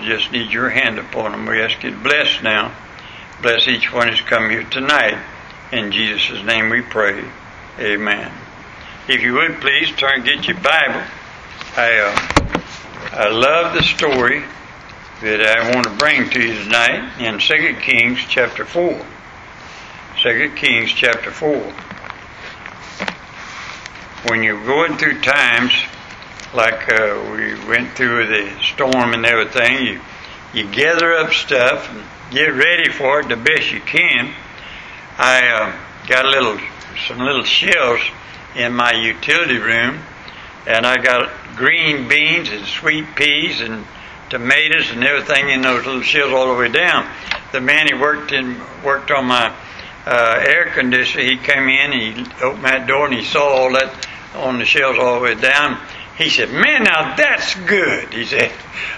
Lord just need your hand upon them. We ask you to bless now. Bless each one who's come here tonight. In Jesus' name we pray. Amen. If you would please turn and get your Bible. I, uh, I love the story that I want to bring to you tonight in 2 Kings chapter 4. 2 Kings chapter 4. When you're going through times like uh, we went through the storm and everything, you, you gather up stuff and get ready for it the best you can. I uh, got a little, some little shelves in my utility room, and I got green beans and sweet peas and tomatoes and everything in those little shelves all the way down. The man he worked in worked on my uh, air conditioner, he came in, he opened that door, and he saw all that on the shelves all the way down. He said, Man, now that's good. He said,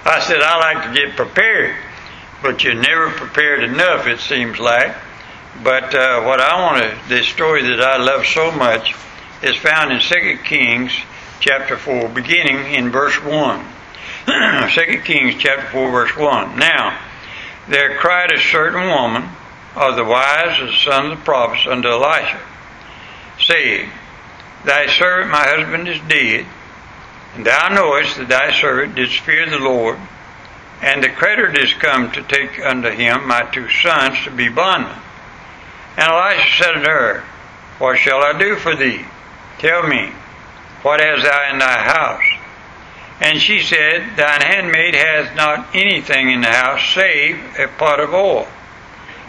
I said, I like to get prepared, but you're never prepared enough, it seems like. But uh, what I want to, this story that I love so much, is found in 2 Kings chapter 4, beginning in verse 1. 2 Kings chapter 4, verse 1. Now, there cried a certain woman of the wives of the sons of the prophets unto Elisha, saying, Thy servant my husband is dead, thou knowest that thy servant didst fear the Lord, and the creditor is come to take unto him my two sons to be bondmen. And Elisha said unto her, What shall I do for thee? Tell me, what hast thou in thy house? And she said, Thine handmaid hath not anything in the house save a pot of oil.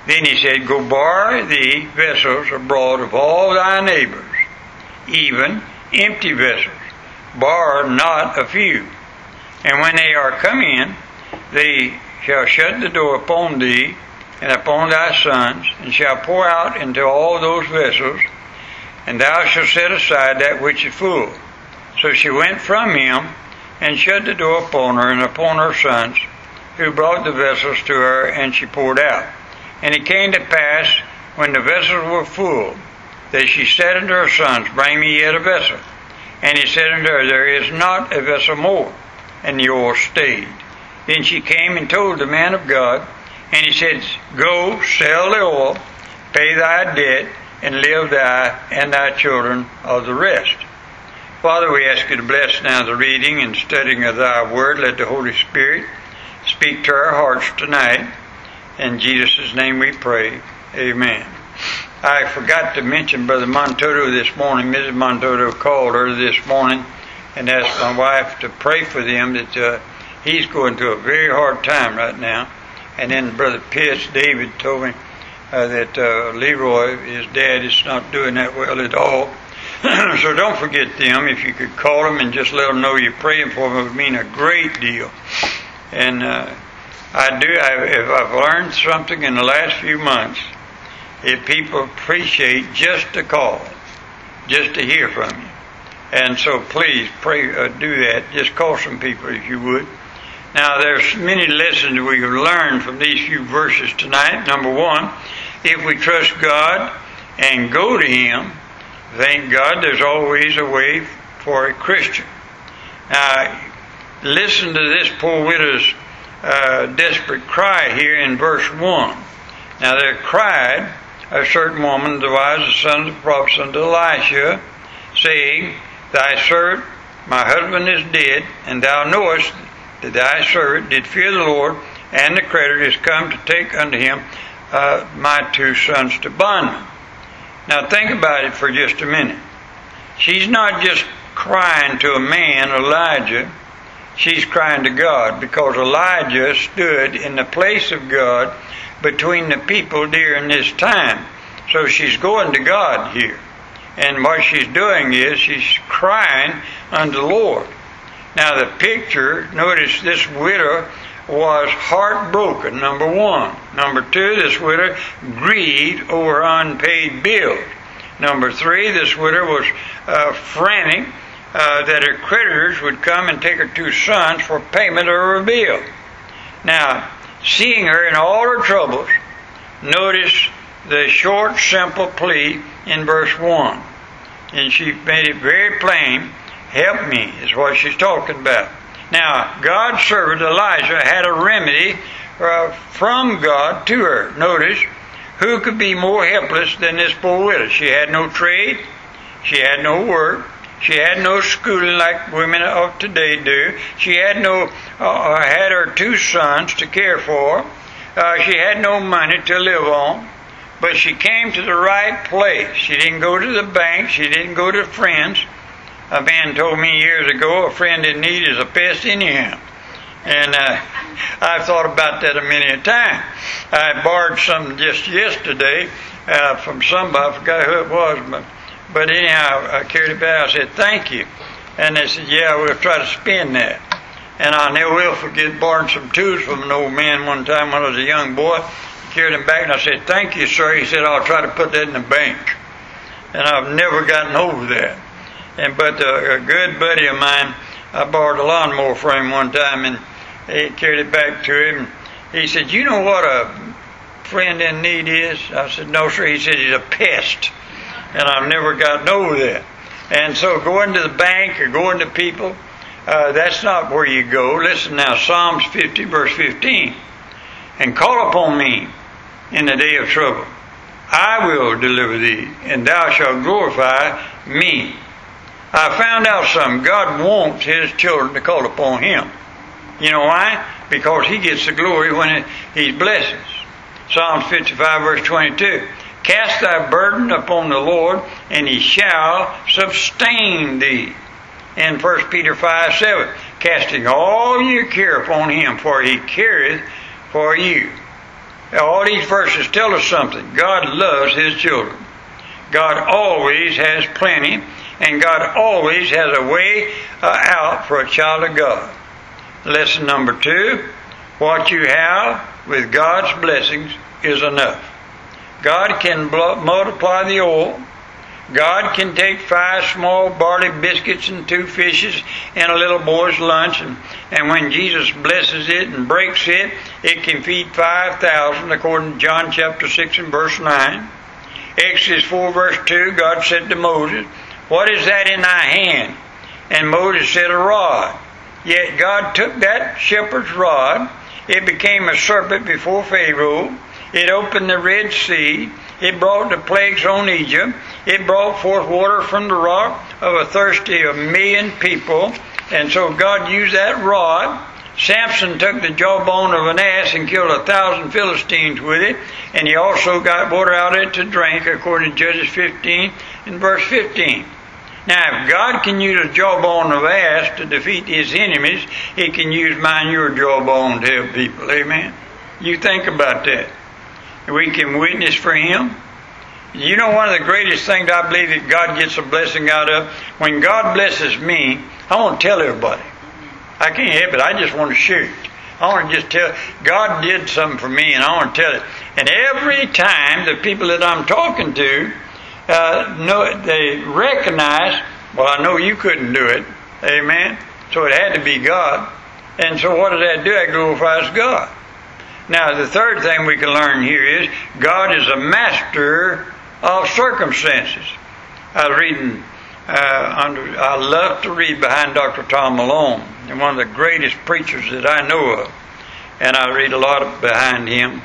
Then he said, Go borrow thee vessels abroad of all thy neighbors, even empty vessels. Borrow not a few. And when they are come in, they shall shut the door upon thee and upon thy sons, and shall pour out into all those vessels, and thou shalt set aside that which is full. So she went from him, and shut the door upon her and upon her sons, who brought the vessels to her, and she poured out. And it came to pass, when the vessels were full, that she said unto her sons, Bring me yet a vessel. And he said unto her, There is not a vessel more. And the oil stayed. Then she came and told the man of God, and he said, Go, sell the oil, pay thy debt, and live thy and thy children of the rest. Father, we ask you to bless now the reading and studying of thy word. Let the Holy Spirit speak to our hearts tonight. In Jesus' name we pray. Amen. I forgot to mention Brother Montoto this morning. Mrs. Montoto called her this morning and asked my wife to pray for them that uh, he's going through a very hard time right now. And then Brother Pitts, David, told me uh, that uh, Leroy, his dad, is not doing that well at all. so don't forget them. If you could call them and just let them know you're praying for them, it would mean a great deal. And uh, I do. I, if I've learned something in the last few months, if people appreciate just a call, just to hear from you, and so please pray, uh, do that. Just call some people if you would. Now, there's many lessons we can learn from these few verses tonight. Number one, if we trust God and go to Him, thank God there's always a way for a Christian. Now, listen to this poor widow's uh, desperate cry here in verse 1. Now there cried a certain woman, the wives of sons of the prophets unto Elisha, saying, Thy servant, my husband is dead, and thou knowest that thy servant did fear the Lord, and the creditor is come to take unto him uh, my two sons to bondmen. Now think about it for just a minute. She's not just crying to a man, Elijah she's crying to God because Elijah stood in the place of God between the people during this time. So she's going to God here. And what she's doing is she's crying unto the Lord. Now the picture, notice this widow was heartbroken, number one. Number two, this widow grieved over unpaid bills. Number three, this widow was uh, frantic uh, that her creditors would come and take her two sons for payment of her bill. Now, seeing her in all her troubles, notice the short, simple plea in verse 1. And she made it very plain help me, is what she's talking about. Now, God's servant Elijah had a remedy uh, from God to her. Notice, who could be more helpless than this poor widow? She had no trade, she had no work, she had no schooling like women of today do. She had no uh, uh, had her two sons to care for. Uh, she had no money to live on. But she came to the right place. She didn't go to the bank. She didn't go to friends. A man told me years ago, a friend in need is a pest anyhow. And uh, I've thought about that a many a time. I borrowed some just yesterday uh, from somebody. I forgot who it was, but but anyhow, I carried it back. I said, thank you. And they said, yeah, we'll try to spend that. And I never will forget borrowing some tools from an old man one time when I was a young boy. I carried them back and I said, thank you, sir. He said, I'll try to put that in the bank. And I've never gotten over that. And but uh, a good buddy of mine, I borrowed a lawnmower from him one time and he carried it back to him. He said, you know what a friend in need is? I said, no, sir. He said, he's a pest and I've never gotten over that. And so going to the bank or going to people, uh, that's not where you go. Listen now, Psalms 50, verse 15. And call upon me in the day of trouble. I will deliver thee, and thou shalt glorify me. I found out something. God wants His children to call upon Him. You know why? Because He gets the glory when He blesses. Psalms 55, verse 22. Cast thy burden upon the Lord, and he shall sustain thee. In 1 Peter 5 7, casting all your care upon him, for he careth for you. All these verses tell us something. God loves his children. God always has plenty, and God always has a way uh, out for a child of God. Lesson number two what you have with God's blessings is enough. God can multiply the oil. God can take five small barley biscuits and two fishes and a little boy's lunch, and, and when Jesus blesses it and breaks it, it can feed 5,000 according to John chapter 6 and verse 9. Exodus 4 verse 2, God said to Moses, What is that in thy hand? And Moses said, A rod. Yet God took that shepherd's rod, it became a serpent before Pharaoh, it opened the Red Sea. It brought the plagues on Egypt. It brought forth water from the rock of a thirsty million people. And so God used that rod. Samson took the jawbone of an ass and killed a thousand Philistines with it. And he also got water out of it to drink, according to Judges 15 and verse 15. Now, if God can use a jawbone of an ass to defeat his enemies, he can use mine, your jawbone to help people. Amen? You think about that we can witness for Him. You know, one of the greatest things I believe that God gets a blessing out of, when God blesses me, I want to tell everybody. I can't help it. I just want to share. I want to just tell, God did something for me, and I want to tell it. And every time the people that I'm talking to uh, know, they recognize, well, I know you couldn't do it. Amen. So it had to be God. And so what does that do? That glorifies God. Now, the third thing we can learn here is God is a master of circumstances. I was reading, uh, under, I love to read behind Dr. Tom Malone, and one of the greatest preachers that I know of. And I read a lot behind him.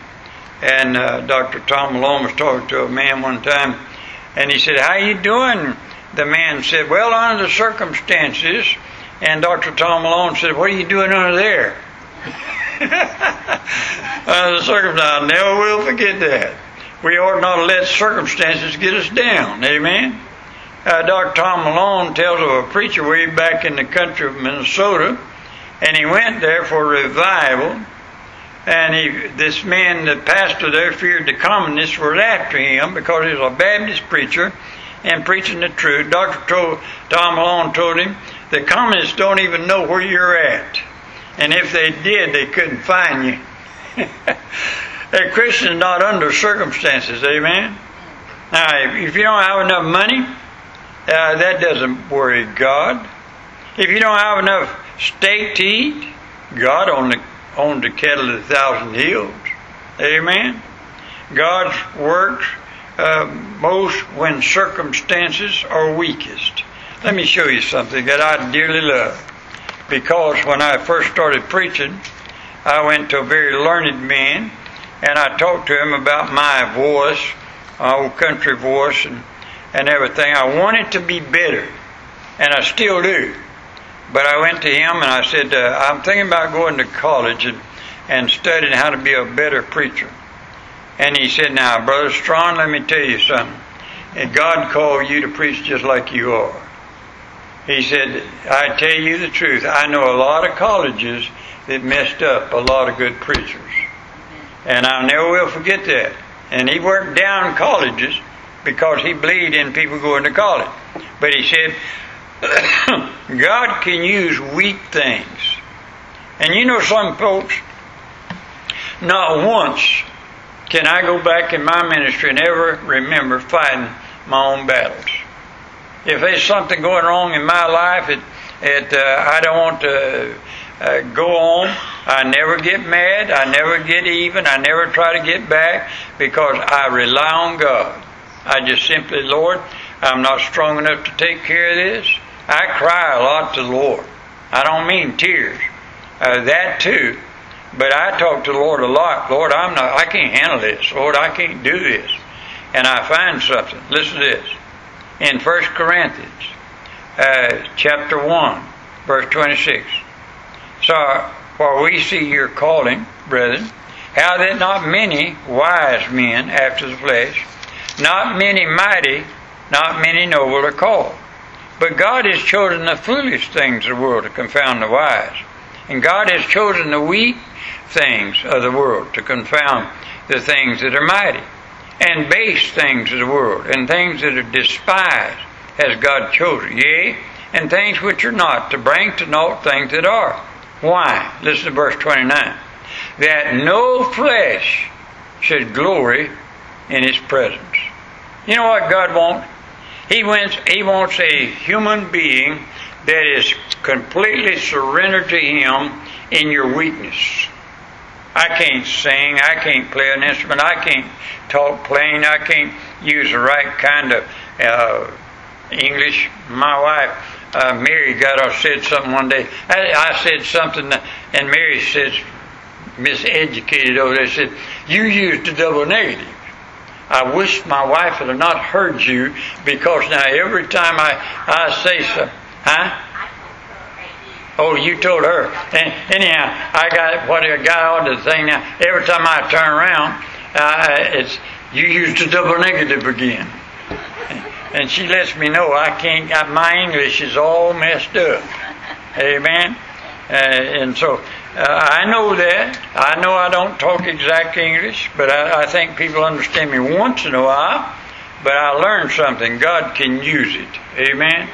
And uh, Dr. Tom Malone was talking to a man one time, and he said, "How you doing?" The man said, "Well, under the circumstances." And Dr. Tom Malone said, "What are you doing under there?" uh, I never will forget that. We ought not to let circumstances get us down. Amen. Uh, Dr. Tom Malone tells of a preacher way back in the country of Minnesota, and he went there for revival. And he, this man, the pastor there, feared the communists were after him because he was a Baptist preacher and preaching the truth. Dr. Tom Malone told him, the communists don't even know where you're at. And if they did, they couldn't find you. a Christian's not under circumstances, amen? Now, if you don't have enough money, uh, that doesn't worry God. If you don't have enough steak to eat, God owned the, owned the cattle of a thousand hills. Amen? God's works uh, most when circumstances are weakest. Let me show you something that I dearly love. Because when I first started preaching, I went to a very learned man and I talked to him about my voice, my old country voice, and, and everything. I wanted to be better, and I still do. But I went to him and I said, uh, I'm thinking about going to college and, and studying how to be a better preacher. And he said, Now, Brother Strong, let me tell you something. God called you to preach just like you are. He said, I tell you the truth. I know a lot of colleges that messed up a lot of good preachers. And I never will forget that. And he worked down colleges because he believed in people going to college. But he said, God can use weak things. And you know, some folks, not once can I go back in my ministry and ever remember fighting my own battles. If there's something going wrong in my life, it, it uh, I don't want to uh, go on. I never get mad. I never get even. I never try to get back because I rely on God. I just simply, Lord, I'm not strong enough to take care of this. I cry a lot to the Lord. I don't mean tears. Uh, that too. But I talk to the Lord a lot. Lord, I'm not, I can't handle this. Lord, I can't do this. And I find something. Listen to this. In 1 Corinthians, uh, chapter 1, verse 26. So, for we see your calling, brethren, how that not many wise men after the flesh, not many mighty, not many noble are called. But God has chosen the foolish things of the world to confound the wise. And God has chosen the weak things of the world to confound the things that are mighty. And base things of the world, and things that are despised, has God chosen. Yea, and things which are not, to bring to naught things that are. Why? Listen to verse 29. That no flesh should glory in his presence. You know what God wants? He wants, he wants a human being that is completely surrendered to Him in your weakness. I can't sing, I can't play an instrument, I can't talk plain, I can't use the right kind of uh, English. My wife, uh, Mary, got up said something one day. I, I said something, and Mary says, miseducated over there, said, You used the double negative. I wish my wife had not heard you because now every time I, I say something, huh? Oh, you told her. And anyhow, I got what I got on the thing now. Every time I turn around, uh, it's you used the double negative again. And she lets me know I can't. I, My English is all messed up. Amen. Uh, and so uh, I know that. I know I don't talk exact English, but I, I think people understand me once in a while. But I learned something. God can use it. Amen.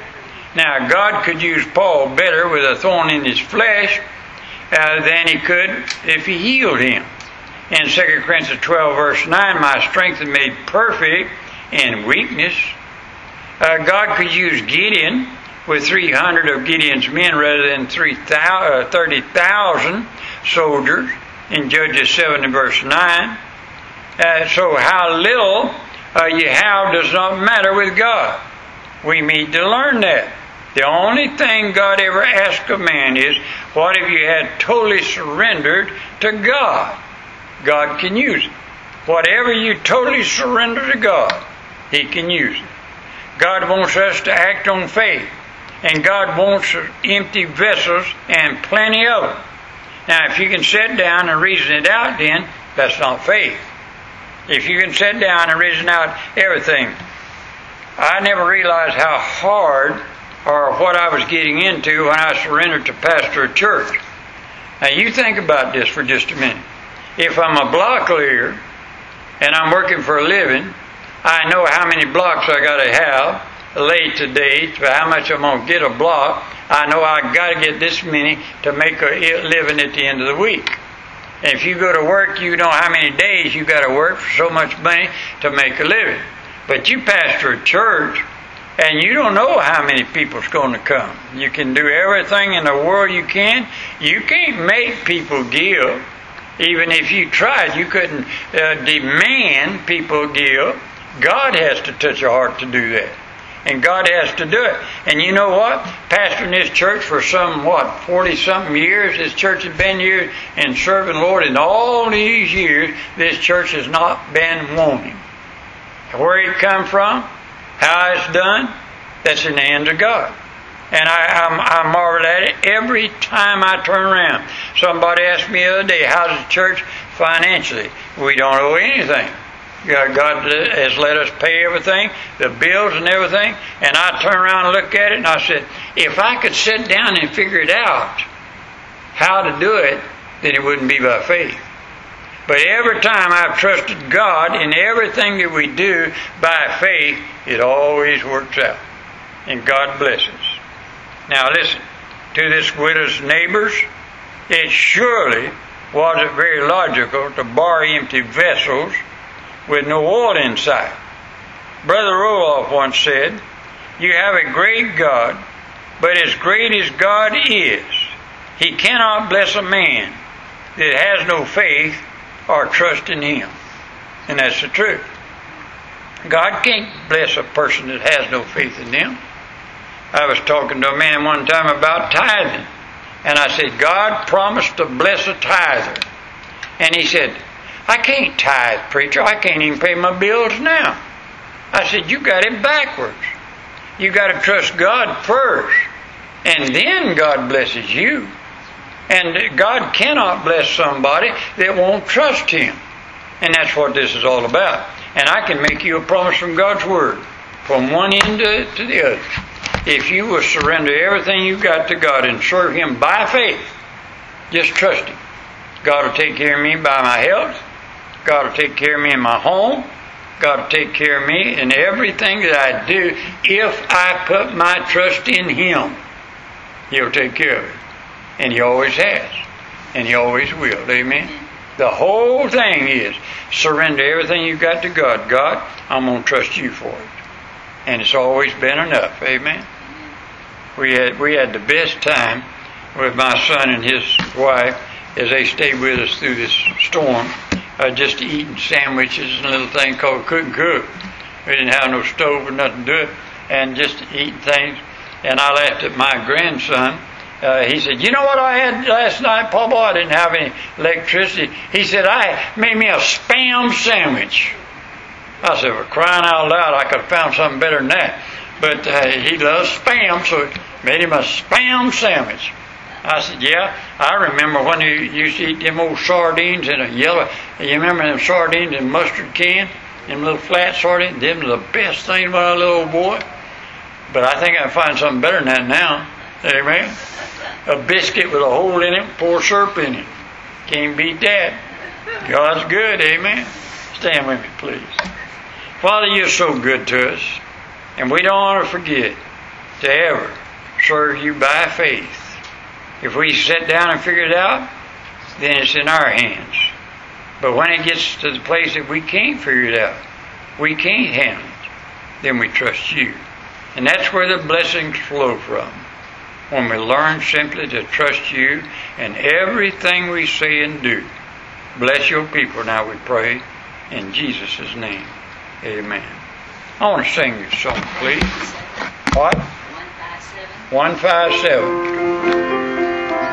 Now, God could use Paul better with a thorn in his flesh uh, than he could if he healed him. In 2 Corinthians 12, verse 9, my strength is made perfect in weakness. Uh, God could use Gideon with 300 of Gideon's men rather than 30,000 soldiers in Judges 7 and verse 9. Uh, so, how little uh, you have does not matter with God. We need to learn that. The only thing God ever asked of man is, what if you had totally surrendered to God? God can use it. Whatever you totally surrender to God, He can use it. God wants us to act on faith. And God wants empty vessels and plenty of them. Now, if you can sit down and reason it out, then that's not faith. If you can sit down and reason out everything, I never realized how hard or what I was getting into when I surrendered to pastor a church. Now, you think about this for just a minute. If I'm a block leader and I'm working for a living, I know how many blocks I got to have late today for how much I'm going to get a block. I know I got to get this many to make a living at the end of the week. And if you go to work, you know how many days you got to work for so much money to make a living. But you pastor a church, and you don't know how many people's going to come. You can do everything in the world you can. You can't make people give. Even if you tried, you couldn't uh, demand people give. God has to touch a heart to do that. And God has to do it. And you know what? Pastoring this church for some, what, 40 something years, this church has been here and serving Lord. And all these years, this church has not been wanting. Where it come from, how it's done, that's in the hands of God. And I, I, I marvel at it every time I turn around. Somebody asked me the other day, how's the church financially? We don't owe anything. God has let us pay everything, the bills and everything. And I turn around and look at it and I said, if I could sit down and figure it out how to do it, then it wouldn't be by faith. But every time I've trusted God in everything that we do by faith, it always works out. And God blesses. Now listen, to this widow's neighbors, it surely wasn't very logical to borrow empty vessels with no oil inside. Brother Roloff once said, You have a great God, but as great as God is, He cannot bless a man that has no faith or trust in Him. And that's the truth. God can't bless a person that has no faith in Him. I was talking to a man one time about tithing. And I said, God promised to bless a tither. And he said, I can't tithe, preacher. I can't even pay my bills now. I said, You got it backwards. You got to trust God first. And then God blesses you. And God cannot bless somebody that won't trust Him. And that's what this is all about. And I can make you a promise from God's Word, from one end to, the other. If you will surrender everything you've got to God and serve Him by faith, just trust Him. God will take care of me by my health. God will take care of me in my home. God will take care of me in everything that I do if I put my trust in Him. He'll take care of it. And He always has. And He always will. Amen. The whole thing is surrender everything you've got to God. God, I'm going to trust you for it. And it's always been enough. Amen. We had we had the best time with my son and his wife as they stayed with us through this storm, uh, just eating sandwiches and a little thing called cook and cook. We didn't have no stove or nothing to do it, and just eating things. And I laughed at my grandson. Uh, he said, "You know what I had last night, Papa? I didn't have any electricity." He said, "I made me a spam sandwich." I said, "For crying out loud, I could have found something better than that." But uh, he loves spam, so made him a spam sandwich. I said, yeah. I remember when you used to eat them old sardines in a yellow. You remember them sardines in mustard can, them little flat sardines. Them were the best thing when I was a little boy. But I think I find something better than that now. Amen. A biscuit with a hole in it, pour syrup in it. Can't beat that. God's good. Amen. Stand with me, please. Father, you're so good to us. And we don't want to forget to ever serve you by faith. If we sit down and figure it out, then it's in our hands. But when it gets to the place that we can't figure it out, we can't handle it, then we trust you. And that's where the blessings flow from. When we learn simply to trust you in everything we say and do. Bless your people now, we pray. In Jesus' name, amen. I want to sing you a song, please. What? 157. 157.